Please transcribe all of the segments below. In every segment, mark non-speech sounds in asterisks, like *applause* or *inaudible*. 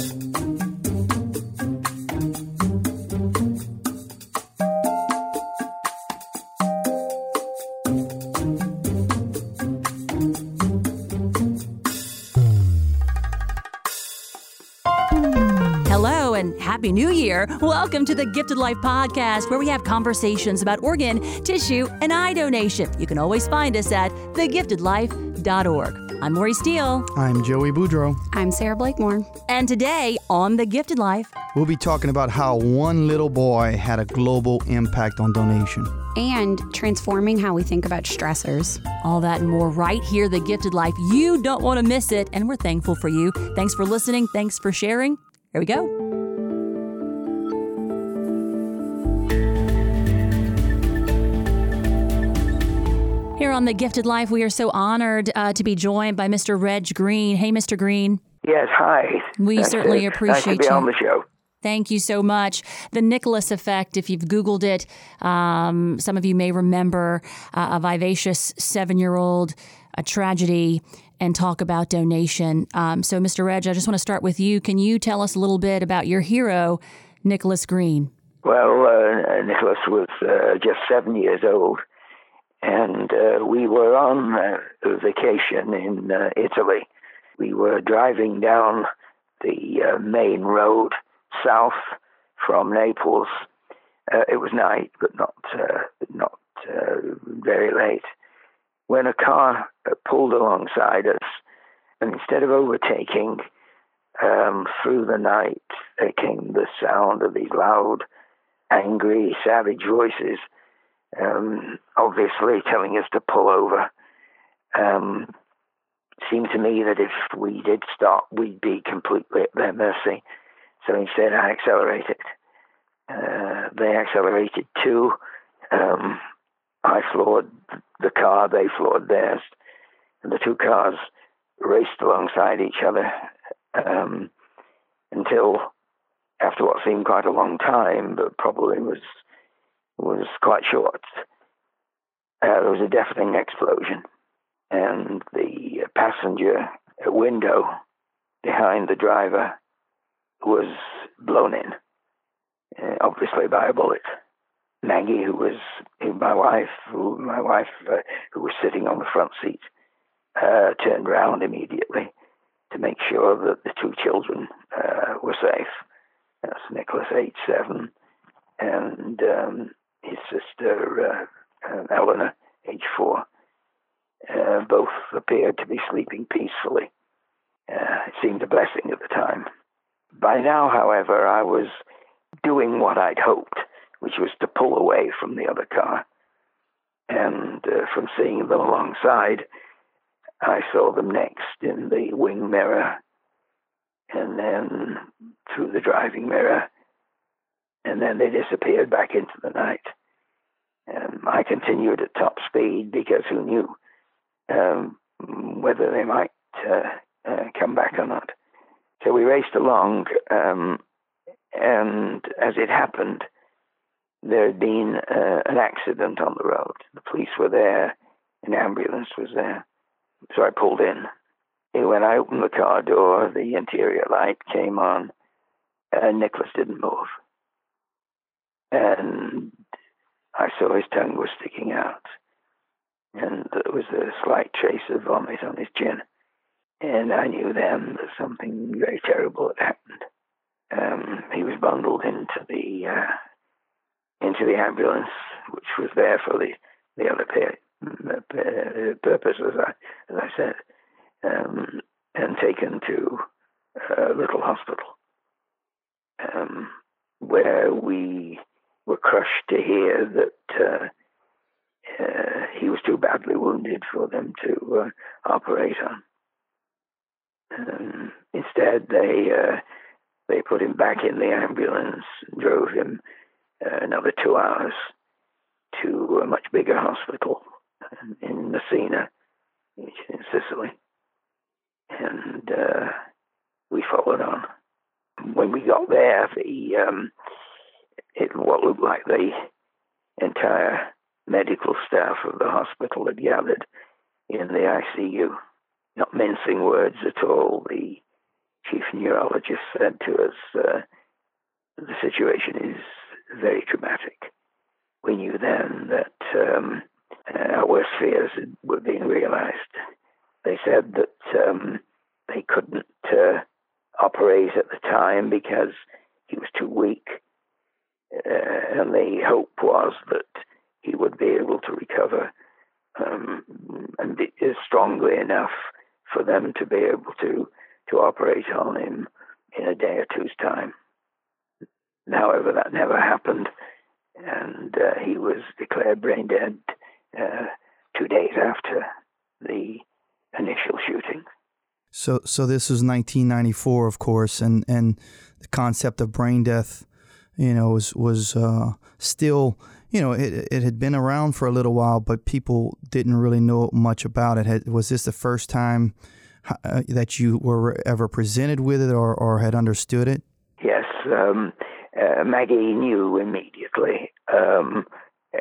Hello and Happy New Year. Welcome to the Gifted Life Podcast, where we have conversations about organ, tissue, and eye donation. You can always find us at thegiftedlife.org. I'm Lori Steele, I'm Joey Boudreau. I'm Sara Blakemore. and today on The Gifted Life, We'll be talking about how one little boy had a global impact on donation. And transforming how we think about stressors. all that and more right here, The Gifted Life. You don't want to miss it, and we're thankful for you. Thanks for listening. Thanks for sharing. Here we go. On The Gifted Life, we are so honored uh, to be joined by Mr. Reg Green. Hey, Mr. Green. Yes, hi. We certainly to- appreciate nice to be you. on the show. Thank you so much. The Nicholas effect, if you've Googled it, um, some of you may remember uh, a vivacious seven year old, a tragedy, and talk about donation. Um, so, Mr. Reg, I just want to start with you. Can you tell us a little bit about your hero, Nicholas Green? Well, uh, Nicholas was uh, just seven years old, and uh, we were on uh, vacation in uh, Italy. We were driving down the uh, main road south from Naples. Uh, it was night, but not uh, not very late. When a car pulled alongside us, and instead of overtaking, um, through the night there came the sound of these loud, angry, savage voices, um, obviously telling us to pull over. Um, seemed to me that if we did stop, we'd be completely at their mercy. So instead, I accelerated. Uh, they accelerated too. Um, I floored the car, they floored theirs, and the two cars raced alongside each other um, until, after what seemed quite a long time, but probably was was quite short, uh, there was a deafening explosion, and the passenger window behind the driver was blown in, uh, obviously by a bullet. Maggie, who was my wife, who my wife, uh, who was sitting on the front seat, uh, turned round immediately to make sure that the two children uh, were safe. That's Nicholas, age seven, and um, his sister uh, uh, Eleanor, age four. Uh, both appeared to be sleeping peacefully. Uh, it seemed a blessing at the time. By now, however, I was doing what I'd hoped, which was to pull away from the other car. And uh, from seeing them alongside, I saw them next in the wing mirror and then through the driving mirror. And then they disappeared back into the night. And I continued at top speed because who knew um, whether they might uh, uh, come back or not. So we raced along, um, and as it happened, there had been uh, an accident on the road. The police were there, an ambulance was there. So I pulled in. And when I opened the car door, the interior light came on, and Nicholas didn't move. And I saw his tongue was sticking out, and there was a slight trace of vomit on his chin. And I knew then that something very terrible had happened. Um, he was bundled into the uh, into the ambulance, which was there for the the other uh, purpose, as I as I said, um, and taken to a little hospital, um, where we were crushed to hear that uh, uh, he was too badly wounded for them to uh, operate on. Um, instead, they uh, they put him back in the ambulance and drove him uh, another two hours to a much bigger hospital in Messina, which is in Sicily. And we followed on. When we got there, the um, it what looked like the entire medical staff of the hospital had gathered in the ICU. Not mincing words at all, the chief neurologist said to us, uh, the situation is very dramatic. We knew then that um, our worst fears were being realized. They said that um, they couldn't uh, operate at the time because he was too weak, uh, and the hope was that he would be able to recover um, and be strongly enough for them to be able to to operate on him in a day or two's time. However, that never happened, and uh, he was declared brain dead uh, two days after the initial shooting. So, so this was 1994, of course, and and the concept of brain death, you know, was was uh, still, you know, it it had been around for a little while, but people didn't really know much about it. Had, was this the first time uh, that you were ever presented with it or, or had understood it? Yes, um, uh, Maggie knew immediately, um,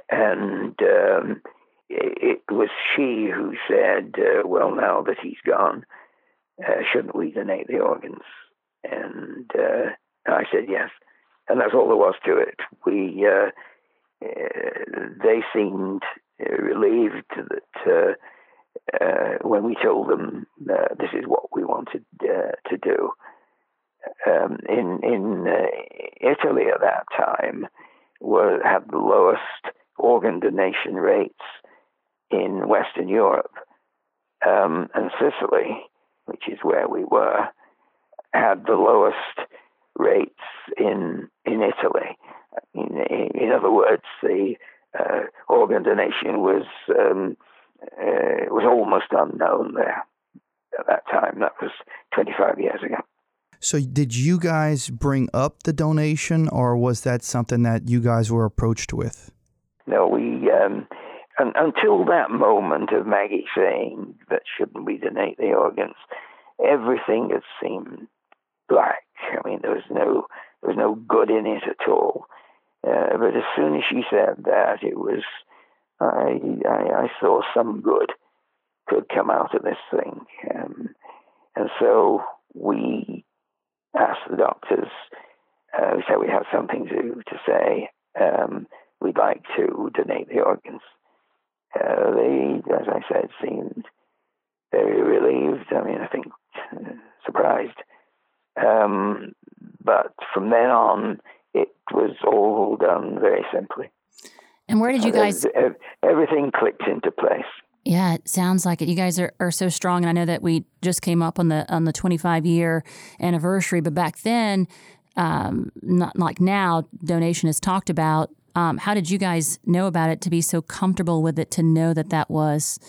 and um, it, it, was she who said, uh, "Well, now that he's gone." uh, shouldn't we donate the organs? And uh, I said yes, and that's all there was to it. We uh, uh they seemed uh, relieved that uh, when we told them this is what we wanted to do. Um, in in Italy at that time, were had the lowest organ donation rates in Western Europe, um, and Sicily which is where we were, had the lowest rates in in Italy. In, in other words, the uh, organ donation was um, uh, was almost unknown there at that time. That was 25 years ago. So, did you guys bring up the donation, or was that something that you guys were approached with? No, we um, and until that moment of Maggie saying that shouldn't we donate the organs, everything had seemed black. I mean, there was no there was no good in it at all. Uh, but as soon as she said that, it was I, I, I saw some good could come out of this thing, um, and so we asked the doctors. Uh, we said we have something to to say. Um, we'd like to donate the organs uh, they, as I said, seemed very relieved. I mean, I think uh, surprised. Um, but from then on, it was all done very simply. And where did you guys? Everything clicked into place. Yeah, it sounds like it. You guys are, are so strong, and I know that we just came up on the on the 25 year anniversary, but back then, um, not like now, donation is talked about um, how did you guys know about it to be so comfortable with it to know that that was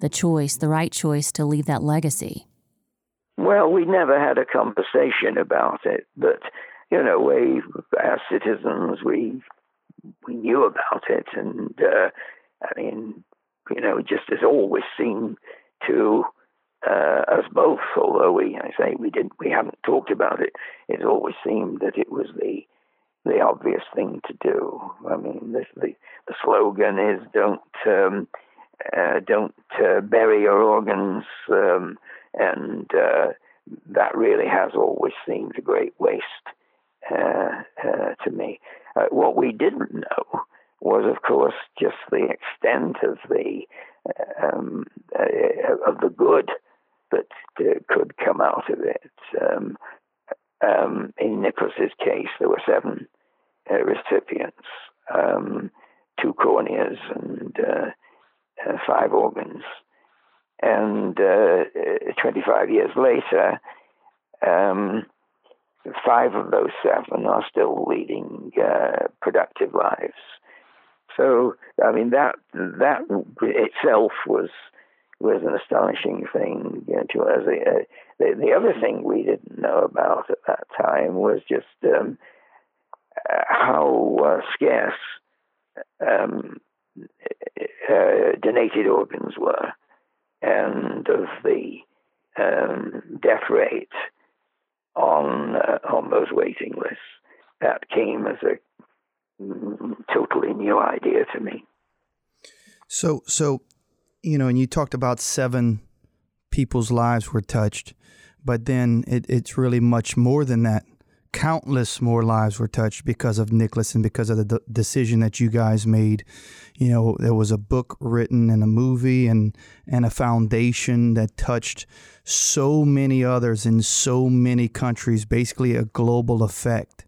the choice, the right choice to leave that legacy? Well, we never had a conversation about it, but you know, we as citizens, we we knew about it, and uh, I mean, you know, just as always seemed to uh, us both. Although we, I say, we didn't, we haven't talked about it. It always seemed that it was the the obvious thing to do. I mean, the the, the slogan is "Don't um, uh, don't uh, bury your organs," um, and uh, that really has always seemed a great waste uh, uh, to me. Uh, what we didn't know was, of course, just the extent of the um, of the good that could come out of it. Um, um, in Nicholas's case, there were seven uh, recipients, um, two corneas and uh, uh five organs. And uh, 25 years later, um, five of those seven are still leading uh, productive lives. So, I mean, that that itself was was an astonishing thing you know, to us. Uh, the, the other thing we didn't know about at that time was just um, how uh, scarce um, uh, donated organs were, and of the um, death rate on on those waiting lists. That came as a mm, totally new idea to me. So, so you know, and you talked about seven people's lives were touched, but then it, it's really much more than that. Countless more lives were touched because of Nicholas and because of the d- decision that you guys made. You know, there was a book written and a movie and and a foundation that touched so many others in so many countries, basically a global effect.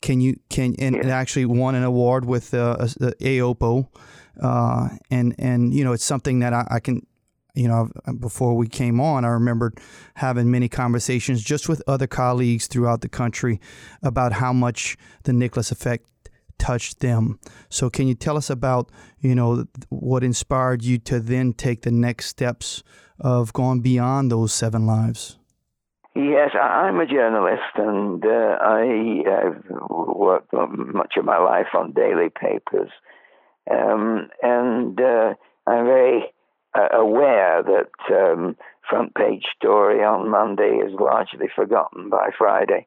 Can you can and it actually won an award with uh, the AOPO, uh, and and you know it's something that I, I can you know, before we came on, I remember having many conversations just with other colleagues throughout the country about how much the Nicholas effect touched them. So, can you tell us about, you know, what inspired you to then take the next steps of going beyond those seven lives? Yes, I'm a journalist, and uh, I have worked much of my life on daily papers, um, and uh, I'm very uh, aware that um, front page story on Monday is largely forgotten by Friday.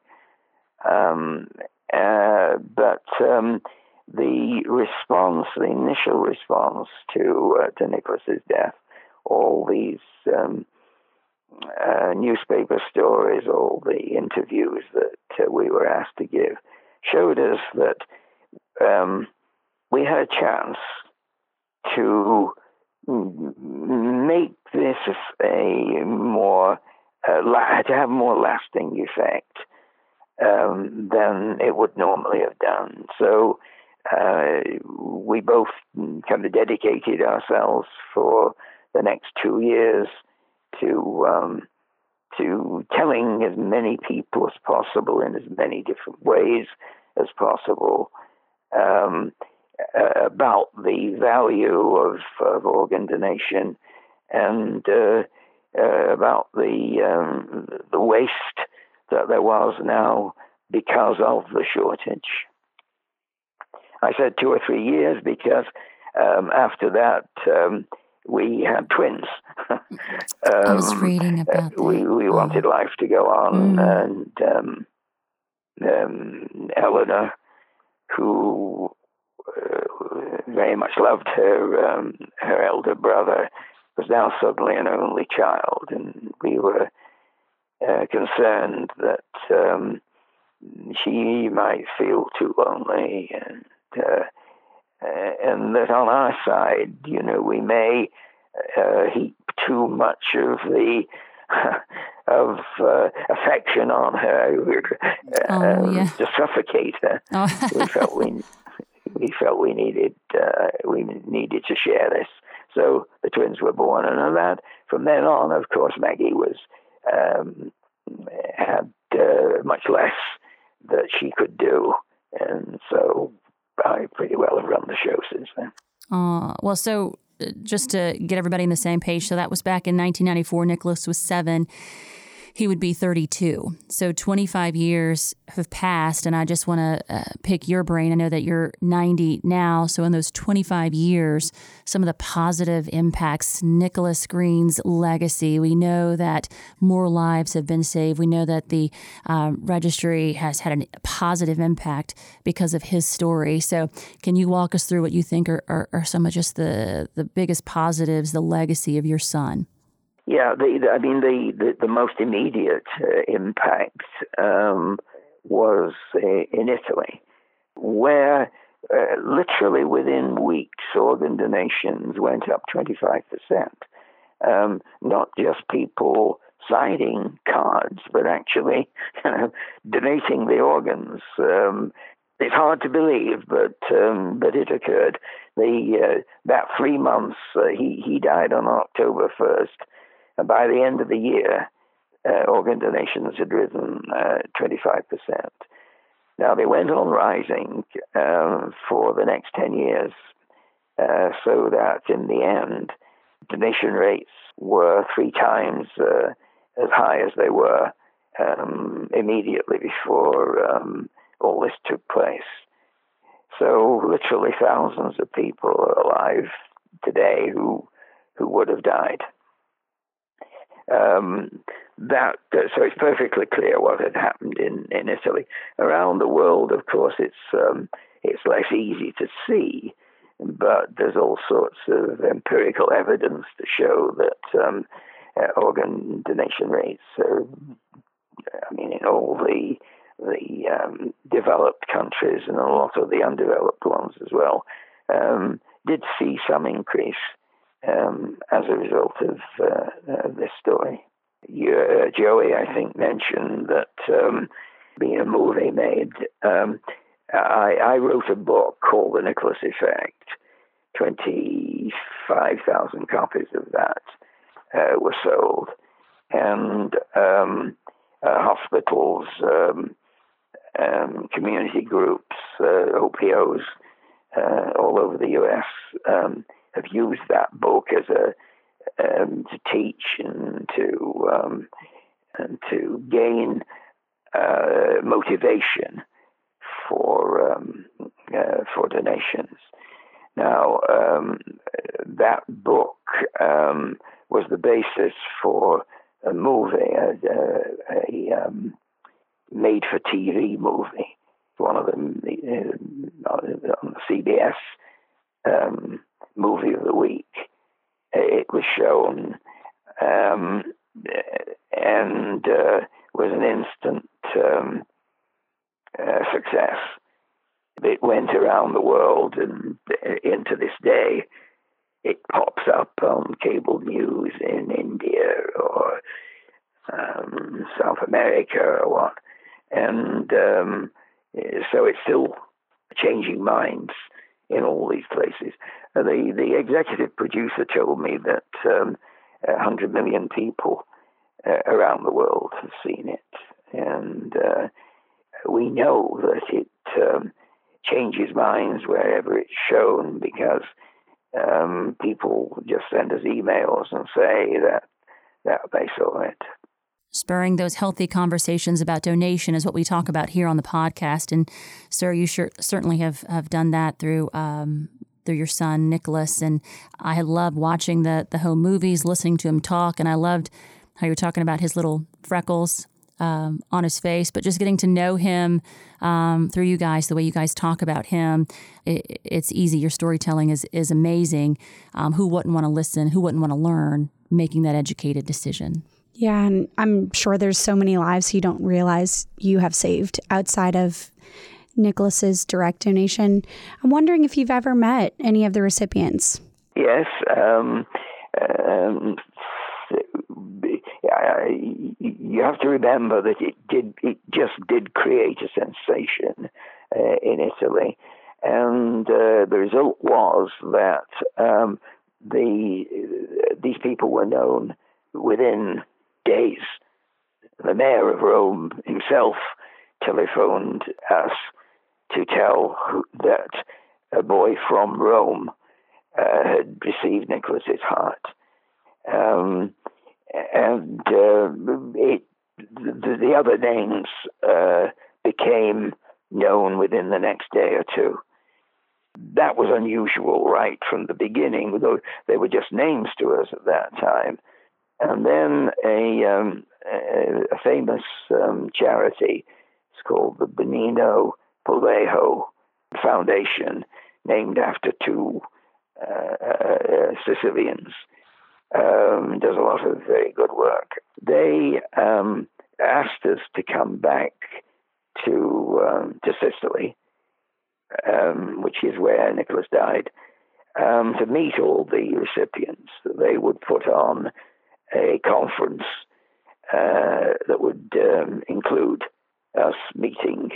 Um, uh, but um, the response, the initial response to uh, to Nicholas's death, all these um, uh, newspaper stories, all the interviews that uh, we were asked to give, showed us that um, we had a chance to a more uh, to have more lasting effect um, than it would normally have done. So uh, we both kind of dedicated ourselves for the next two years to um, to telling as many people as possible in as many different ways as possible um, uh, about the value of, of organ donation and uh, uh, about the um, the waste that there was now because of the shortage. I said two or three years because um, after that um, we had twins. um, *laughs* I was um, reading about that. We, we wanted life to go on, mm. and um, um, Eleanor, who uh, very much loved her um, her elder brother, was now suddenly an only child, and we were uh, concerned that um, she might feel too lonely, and uh, and that on our side, you know, we may uh, heap too much of the *laughs* of uh, affection on her uh, oh, yeah. to suffocate her. Oh. we felt we we felt we needed uh, we needed to share this. So the twins were born, and that from then on, of course, Maggie was um, had uh, much less that she could do, and so I pretty well have run the show since then. Uh, well, so uh, just to get everybody on the same page, so that was back in 1994. Nicholas was seven he would be 32. So 25 years have passed, and I just want to uh, pick your brain. I know that you're 90 now. So, in those 25 years, some of the positive impacts, Nicholas Green's legacy, we know that more lives have been saved. We know that the um, registry has had a positive impact because of his story. So, can you walk us through what you think are, are, are some of just the, the biggest positives, the legacy of your son? Yeah, the, I mean, the, the, the most immediate uh, impact um, was uh, in Italy, where uh, literally within weeks organ donations went up 25%. Um, not just people signing cards, but actually you *laughs* know, donating the organs. Um, it's hard to believe, but um, but it occurred. The uh, that three months uh, he he died on October first. And by the end of the year, uh, organ donations had risen uh, 25%. Now, they went on rising um, for the next 10 years, uh, so that in the end, donation rates were three times uh, as high as they were um, immediately before um, all this took place. So, literally, thousands of people are alive today who who would have died. Um, that so it's perfectly clear what had happened in, in Italy. Around the world, of course, it's um, it's less easy to see, but there's all sorts of empirical evidence to show that um, uh, organ donation rates. I mean, in all the the um, developed countries and a lot of the undeveloped ones as well, um, did see some increase um, as a result of uh, uh, this story. You, uh, Joey, I think, mentioned that um, being a movie made, um, I, I, wrote a book called The Nicholas Effect. 25,000 copies of that uh, were sold. And um, uh, hospitals, um, um, community groups, uh, OPOs, all over the US um, have used that book as a um, to teach and to um, and to gain uh, motivation for um, uh, for donations. Now um, that book um, was the basis for a movie, a, a, a um, made-for-TV movie, one of them uh, on the CBS movie of the week. It was shown um, and uh, was an instant um, uh, success. It went around the world, and uh, into this day, it pops up on cable news in India or um, South America or what. And um, so it's still changing minds in all these places. The the executive producer told me that um, 100 million people uh, around the world have seen it, and uh, we know that it um, changes minds wherever it's shown because um, people just send us emails and say that that they saw it spurring those healthy conversations about donation is what we talk about here on the podcast. And sir, you sure, certainly have, have done that through um, through your son Nicholas. And I love watching the the home movies, listening to him talk, and I loved how you were talking about his little freckles um, on his face, but just getting to know him um, through you guys, the way you guys talk about him, it, it's easy. Your storytelling is is amazing. Um, who wouldn't want to listen? Who wouldn't want to learn? Making that educated decision. Yeah, and I'm sure there's so many lives you don't realize you have saved outside of Nicholas's direct donation. I'm wondering if you've ever met any of the recipients. Yes. Um, um, you have to remember that it did it just did create a sensation uh, in Italy, and uh, the result was that um, the these people were known within days. The mayor of Rome himself telephoned us to tell that a boy from Rome uh, had received Nicholas's heart. Um, and uh, it, the, the, other names uh, became known within the next day or two. That was unusual right from the beginning, though they were just names to us at that time. And then a, um, a famous um, charity, it's called the Bonino Pulejo Foundation, named after two uh, uh, Sicilians, um, does a lot of very good work. They um, asked us to come back to um, to Sicily, um, which is where Nicholas died, um, to meet all the recipients. They would put on a conference uh, that would um, include us meeting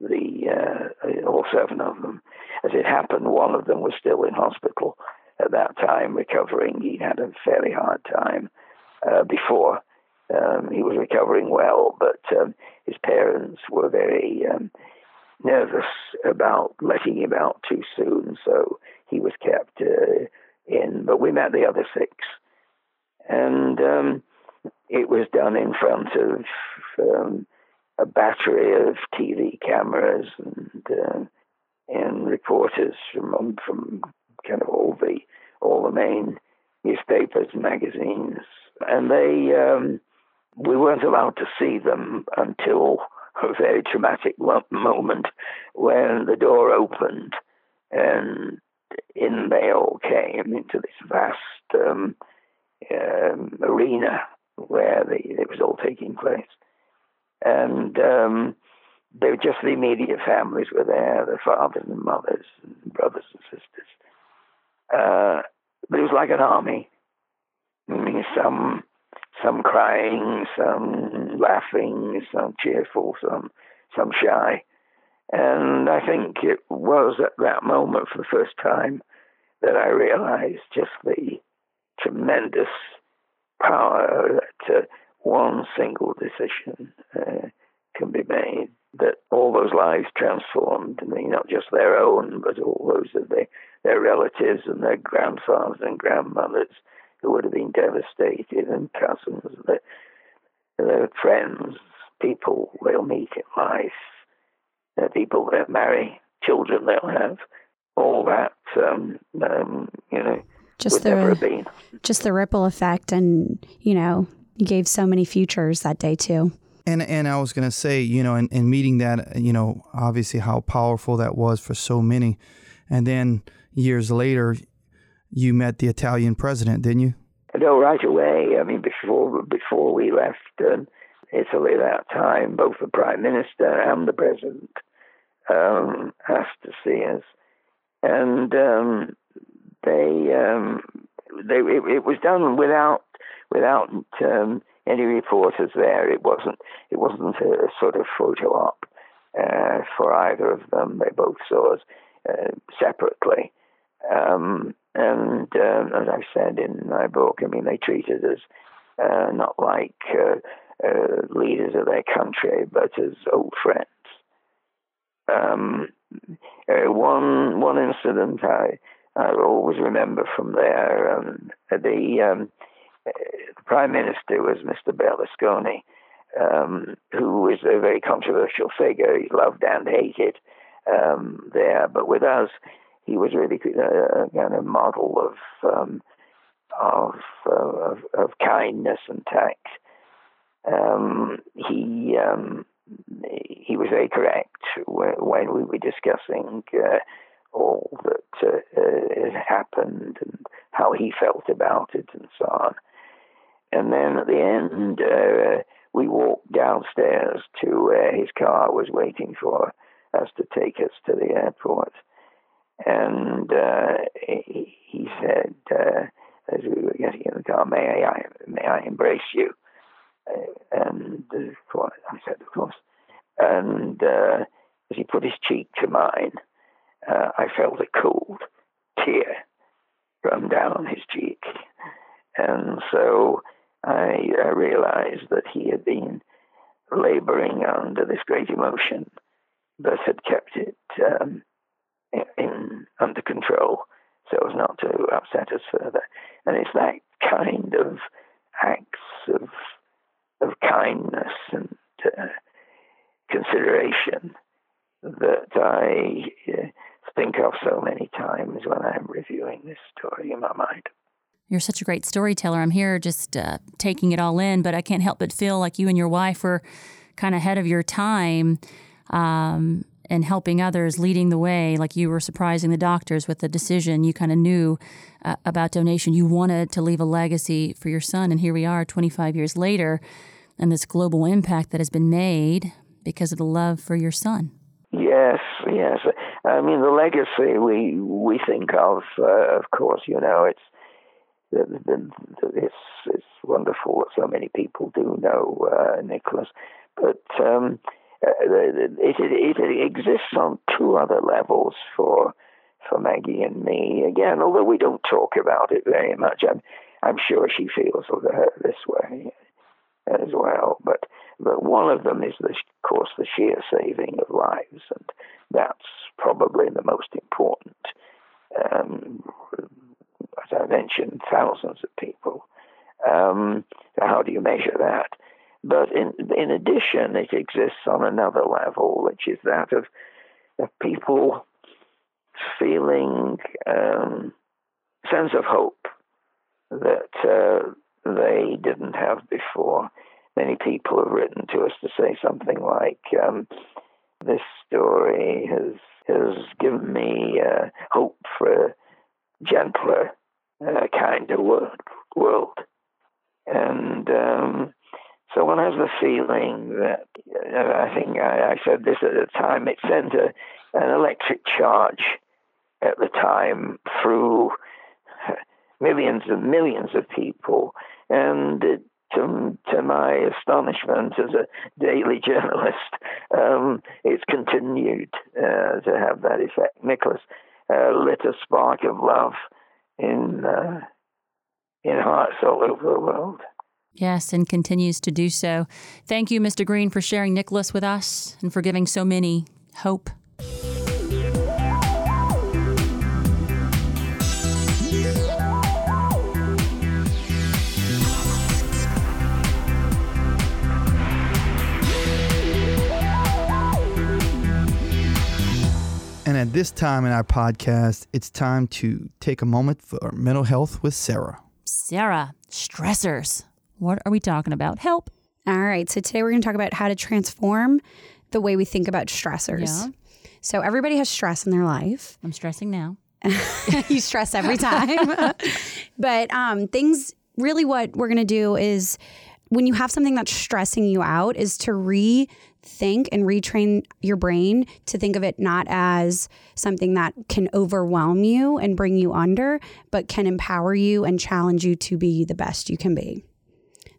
the uh, all seven of them. As it happened, one of them was still in hospital at that time, recovering. He had a fairly hard time uh, before. Um, he was recovering well, but um, his parents were very um, nervous about letting him out too soon, so he was kept uh, in. But we met the other six and um, it was done in front of um, a battery of TV cameras and uh, and reporters from from kind of all the all the main newspapers and magazines, and they um, we weren't allowed to see them until a very traumatic moment when the door opened and in they all came into this vast um, um, arena where the, it was all taking place. And um, they were just the immediate families were there, the fathers and mothers, and brothers and sisters. Uh, but it was like an army. I mean, some some crying, some laughing, some cheerful, some some shy. And I think it was at that moment for the first time that I realized just the tremendous power that uh, one single decision uh, can be made. That all those lives transformed, I mean, not just their own, but all those of their, their relatives and their grandfathers and grandmothers who would have been devastated, and cousins, their, their friends, people they'll meet in life, the people they'll marry, children they'll have, all that, um, um, you know, just the just the ripple effect, and you know, you gave so many futures that day too. And and I was gonna say, you know, and, and meeting that, you know, obviously how powerful that was for so many, and then years later, you met the Italian president, didn't you? No, right away. I mean, before before we left uh, Italy that time, both the prime minister and the president um, asked to see us, and um, they um, they it, it, was done without without um, any reporters there. It wasn't it wasn't a sort of photo op uh, for either of them. They both saw us uh, separately. Um, and um, as I said in my book, I mean, they treated us uh, not like uh, uh, leaders of their country, but as old friends. Um, uh, one one incident I I always remember from there. Um, the, um, the prime minister was Mr. Berlusconi, um, who was a very controversial figure. He loved and hated um, there, but with us, he was really a, a kind of model of um, of, uh, of, of kindness and tact. Um, he he was very correct when we were discussing uh, all that uh, uh, had happened and how he felt about it and so on. And then at the end, uh, we walked downstairs to where his car was waiting for us to take us to the airport. And uh, he, he, said, uh, as we were getting in the car, "May I, may I embrace you?" Uh, and I said, "Of course." And as he put his cheek to mine, uh, I felt a cold tear run down his cheek. And so I, realized that he had been laboring under this great emotion, but had kept it um, in, in, under control so as not to upset us further. And it's that kind of acts of of kindness and uh, consideration that I uh, think of so many times when I'm reviewing this story in my mind. You're such a great storyteller. I'm here just uh, taking it all in, but I can't help but feel like you and your wife were kind of ahead of your time um, and helping others, leading the way. Like you were surprising the doctors with the decision. You kind of knew uh, about donation. You wanted to leave a legacy for your son, and here we are 25 years later, and this global impact that has been made because of the love for your son. Yes, yes. I mean, the legacy we we think of, uh, of course, you know, it's it's it's wonderful that so many people do know uh, Nicholas, but um, uh, it, it, it exists on two other levels for for Maggie and me. Again, although we don't talk about it very much, I'm I'm sure she feels this way as well. But but one of them is, the, of course, the sheer saving of lives, and that's probably the most important. Um, as I mentioned, thousands of people. Um, how do you measure that? But in in addition, it exists on another level, which is that of, of people feeling um, sense of hope that uh, they didn't have before. Many people have written to us to say something like, um, "This story has has given me uh, hope for a gentler, uh, of world, world." And um, so one has the feeling that, I think I, I, said this at the time, it sent a, an electric charge at the time through millions and millions of people. And it, to, to my astonishment as a daily *laughs* journalist, um, it's continued uh, to have that effect. Nicholas uh, lit a spark of love in uh, in hearts all over the world. Yes, and continues to do so. Thank you, Mr. Green, for sharing Nicholas with us and for giving so many hope. At this time in our podcast, it's time to take a moment for mental health with Sara. Sara, stressors. What are we talking about? Help. All right. So today we're going to talk about how to transform the way we think about stressors. Yeah. So everybody has stress in their life. I'm stressing now. *laughs* you stress every time. *laughs* but um, things really what we're going to do is when you have something that's stressing you out is to rethink and retrain your brain to think of it not as something that can overwhelm you and bring you under, but can empower you and challenge you to be the best you can be.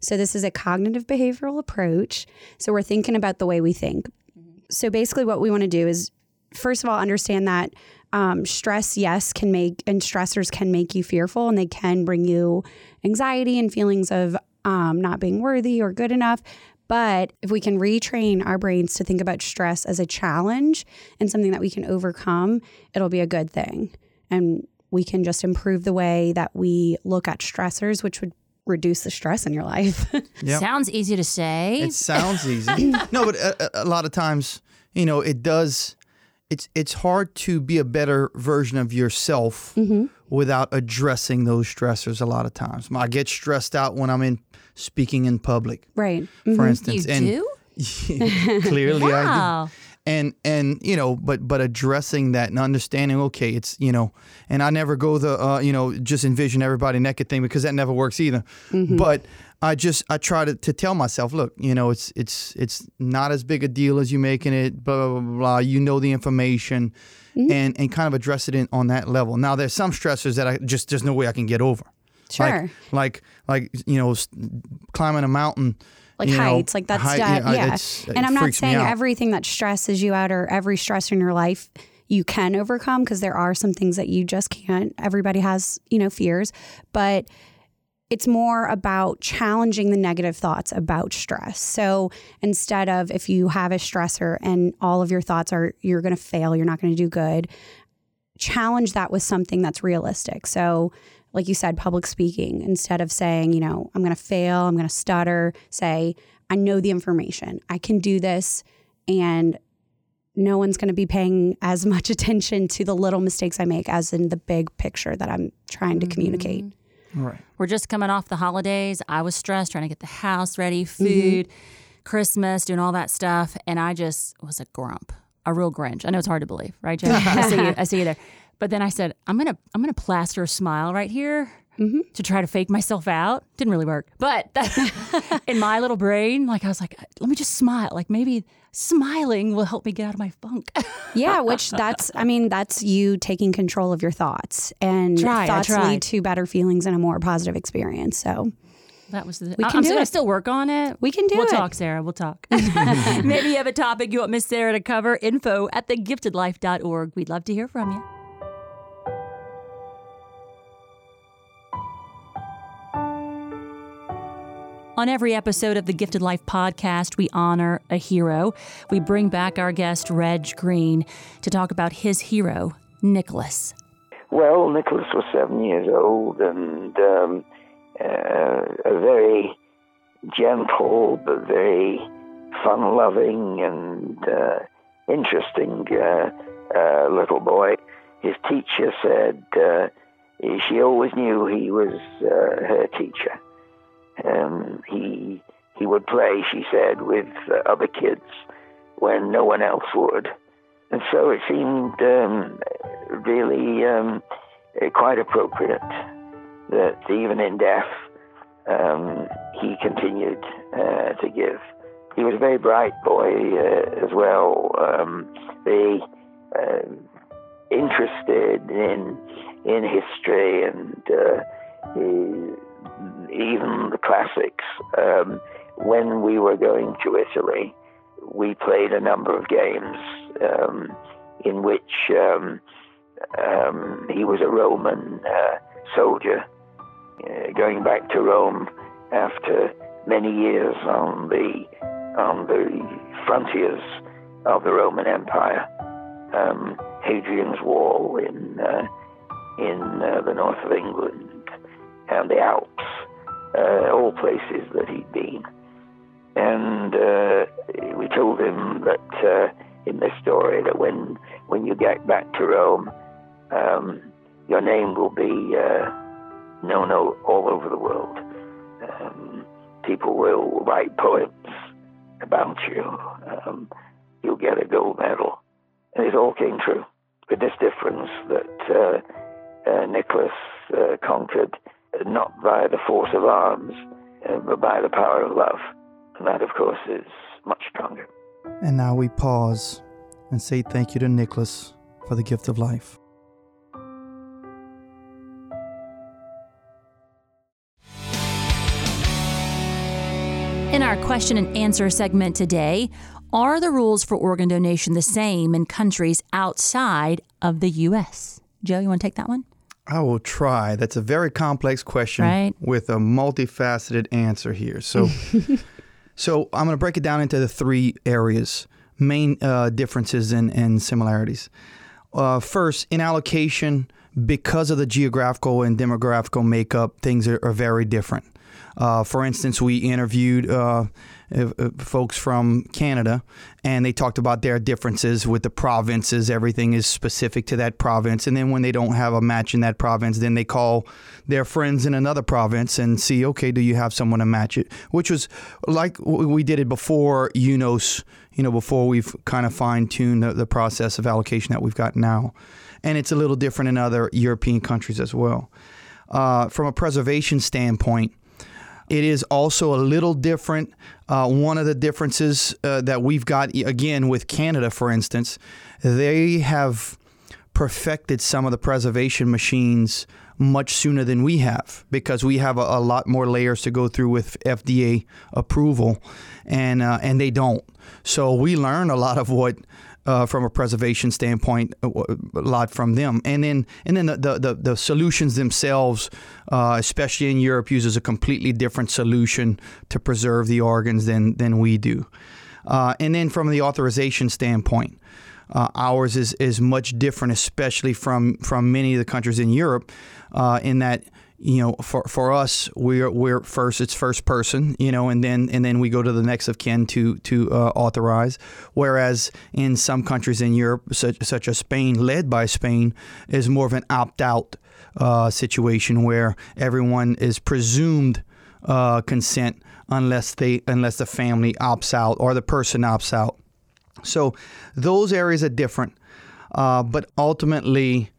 So, this is a cognitive behavioral approach. So, we're thinking about the way we think. So, basically, what we want to do is first of all, understand that um, stress, yes, can make and stressors can make you fearful and they can bring you anxiety and feelings of um, not being worthy or good enough. But if we can retrain our brains to think about stress as a challenge and something that we can overcome, it'll be a good thing. And we can just improve the way that we look at stressors, which would reduce the stress in your life. *laughs* yep. Sounds easy to say. It sounds easy. *laughs* no, but a, a, lot of times, you know, it does. It's it's hard to be a better version of yourself mm-hmm. without addressing those stressors. A lot of times, I get stressed out when I'm in speaking in public, right? Mm-hmm. For instance, you and do? *laughs* clearly wow. I do and and you know but but addressing that and understanding okay it's you know and i never go the uh, you know just envision everybody naked thing because that never works either mm-hmm. but i just i try to, to tell myself look you know it's it's it's not as big a deal as you making it blah blah blah, blah. you know the information mm-hmm. and and kind of address it in on that level now there's some stressors that i just there's no way i can get over sure like like, like you know climbing a mountain like heights, know, like that's height, yeah. yeah. and I'm not saying everything that stresses you out or every stress in your life you can overcome because there are some things that you just can't. Everybody has, you know, fears, but it's more about challenging the negative thoughts about stress. So instead of if you have a stressor and all of your thoughts are you're going to fail, you're not going to do good, challenge that with something that's realistic. So like you said, public speaking, instead of saying, you know, I'm going to fail, I'm going to stutter, say, I know the information, I can do this, and no one's going to be paying as *laughs* much attention to the little mistakes I make as in the big picture that I'm trying to mm-hmm. communicate. Right. We're just coming off the holidays. I was stressed trying to get the house ready, mm-hmm. food, mm-hmm. Christmas, doing all that stuff, and I just was a grump, a real Grinch. I know it's hard to believe, right, Jen? I see you. I see you there. But then I said, I'm gonna I'm gonna plaster a smile right here mm-hmm. to try to fake myself out. Didn't really work, but *laughs* in my little brain, like I was like, let me just smile. Like maybe smiling will help me get out of my funk. *laughs* yeah, which that's I mean that's you taking control of your thoughts, and Tried, thoughts lead to better feelings and a more positive experience. So. That was the. We can I'm do it. still work on it. We can do we'll it. We'll talk, Sara. We'll talk. *laughs* Maybe you have a topic you want Miss Sara to cover. Info at thegiftedlife.org. We'd love to hear from you. On every episode of the Gifted Life podcast, we honor a hero. We bring back our guest, Reg Green, to talk about his hero, Nicholas. Well, Nicholas was seven years old and um, uh, a very gentle but very fun loving and uh, interesting uh, uh, little boy. His teacher said uh, she always knew he was uh, her teacher um, he he would play, she said, with uh, other kids when no one else would, and so it seemed um, really um, quite appropriate that even in death, um, he continued uh, to give. He was a very bright boy uh, as well, um, very uh, interested in in history and uh, even the classics. Um, when we were going to Italy, we played a number of games um, in which um, um, he was a Roman uh, soldier uh, going back to Rome after many years on the on the frontiers of the Roman Empire. Um, Hadrian's Wall in uh, in uh, the north of England and the Alps, uh, all places that he'd been. And uh, we told him that uh, in this story that when when you get back to Rome, um, your name will be uh, known all, all over the world. Um, people will write poems about you. Um, you'll get a gold medal. And it all came true. With this difference that uh, uh, Nicholas uh, conquered not by the force of arms, uh, but by the power of love. And that, of course, is much stronger. And now we pause and say thank you to Nicholas for the gift of life. In our question and answer segment today, are the rules for organ donation the same in countries outside of the U.S.? Joe, you want to take that one? I will try. That's a very complex question right. with a multifaceted answer here. So, *laughs* so I'm going to break it down into the three areas, main uh, differences and, and similarities. Uh, first, in allocation, because of the geographical and demographical makeup, things are, are very different. Uh, for instance, we interviewed uh, folks from Canada, and they talked about their differences with the provinces. Everything is specific to that province, and then when they don't have a match in that province, then they call their friends in another province and see, okay, do you have someone to match it? Which was like we did it before UNOS, you know, before we've kind of fine tuned the, the process of allocation that we've got now, and it's a little different in other European countries as well. Uh, from a preservation standpoint it is also a little different. Uh, one of the differences uh, that we've got, again, with Canada, for instance, they have perfected some of the preservation machines much sooner than we have because we have a, a lot more layers to go through with FDA approval, and uh, and they don't. So we learn a lot of what uh, from a preservation standpoint, uh, a lot from them, and then and then the the, the solutions themselves, uh, especially in Europe, uses a completely different solution to preserve the organs than than we do, uh, and then from the authorization standpoint. Uh, ours is, is much different, especially from, from many of the countries in Europe, uh, in that you know, for, for us, we're we're first. It's first person, you know, and then and then we go to the next of kin to to uh, authorize. Whereas in some countries in Europe, such such as Spain, led by Spain, is more of an opt out uh, situation where everyone is presumed uh, consent unless they unless the family opts out or the person opts out. So those areas are different, uh, but ultimately,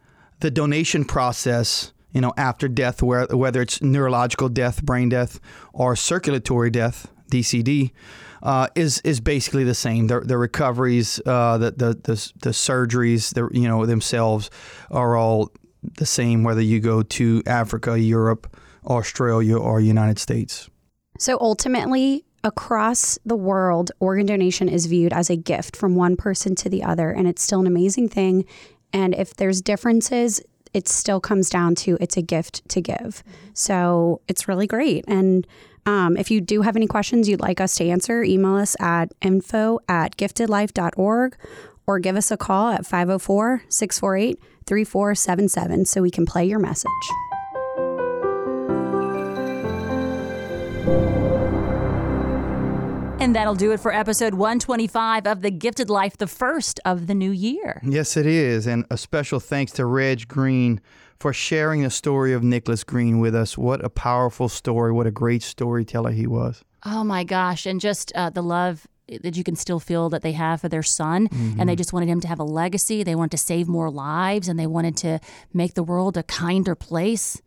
the donation process you know, after death, where, whether it's neurological death, brain death, or circulatory death, DCD, uh, is is basically the same. The, the recoveries, uh, the, the, the the surgeries, the you know themselves are all the same whether you go to Africa, Europe, Australia, or United States. So ultimately, across the world, organ donation is viewed as a gift from one person to the other, and it's still an amazing thing. And if there's differences, it still comes down to it's a gift to give. So it's really great. And um, if you do have any questions you'd like us to answer, email us at info at giftedlife.org or give us a call at 504 648 3477 so we can play your message. And that'll do it for episode 125 of The Gifted Life, the first of the new year. Yes, it is. And a special thanks to Reg Green for sharing the story of Nicholas Green with us. What a powerful story. What a great storyteller he was. Oh, my gosh. And just uh, the love that you can still feel that they have for their son mm-hmm. and they just wanted him to have a legacy they wanted to save more lives and they wanted to make the world a kinder place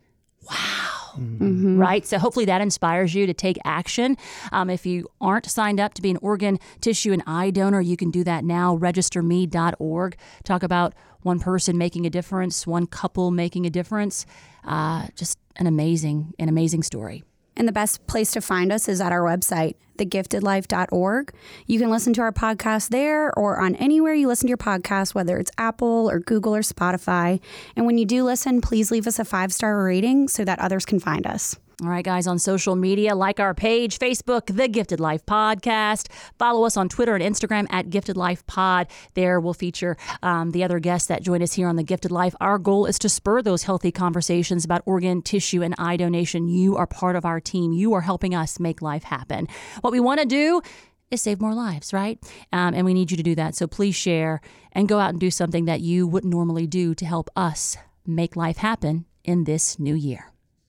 wow mm-hmm. right? So hopefully that inspires you to take action. Um, if you aren't signed up to be an organ, tissue, and eye donor, you can do that now. Registerme.org. Talk about one person making a difference, one couple making a difference. Uh, just an amazing, an amazing story. And the best place to find us is at our website, thegiftedlife.org. You can listen to our podcast there or on anywhere you listen to your podcast, whether it's Apple or Google or Spotify. And when you do listen, please leave us a five star rating so that others can find us. All right, guys, on social media, like our page, Facebook, The Gifted Life Podcast. Follow us on Twitter and Instagram at Gifted Life Pod. There we'll feature um, the other guests that join us here on The Gifted Life. Our goal is to spur those healthy conversations about organ, tissue, and eye donation. You are part of our team. You are helping us make life happen. What we want to do is save more lives, right? Um, and we need you to do that. So please share and go out and do something that you wouldn't normally do to help us make life happen in this new year.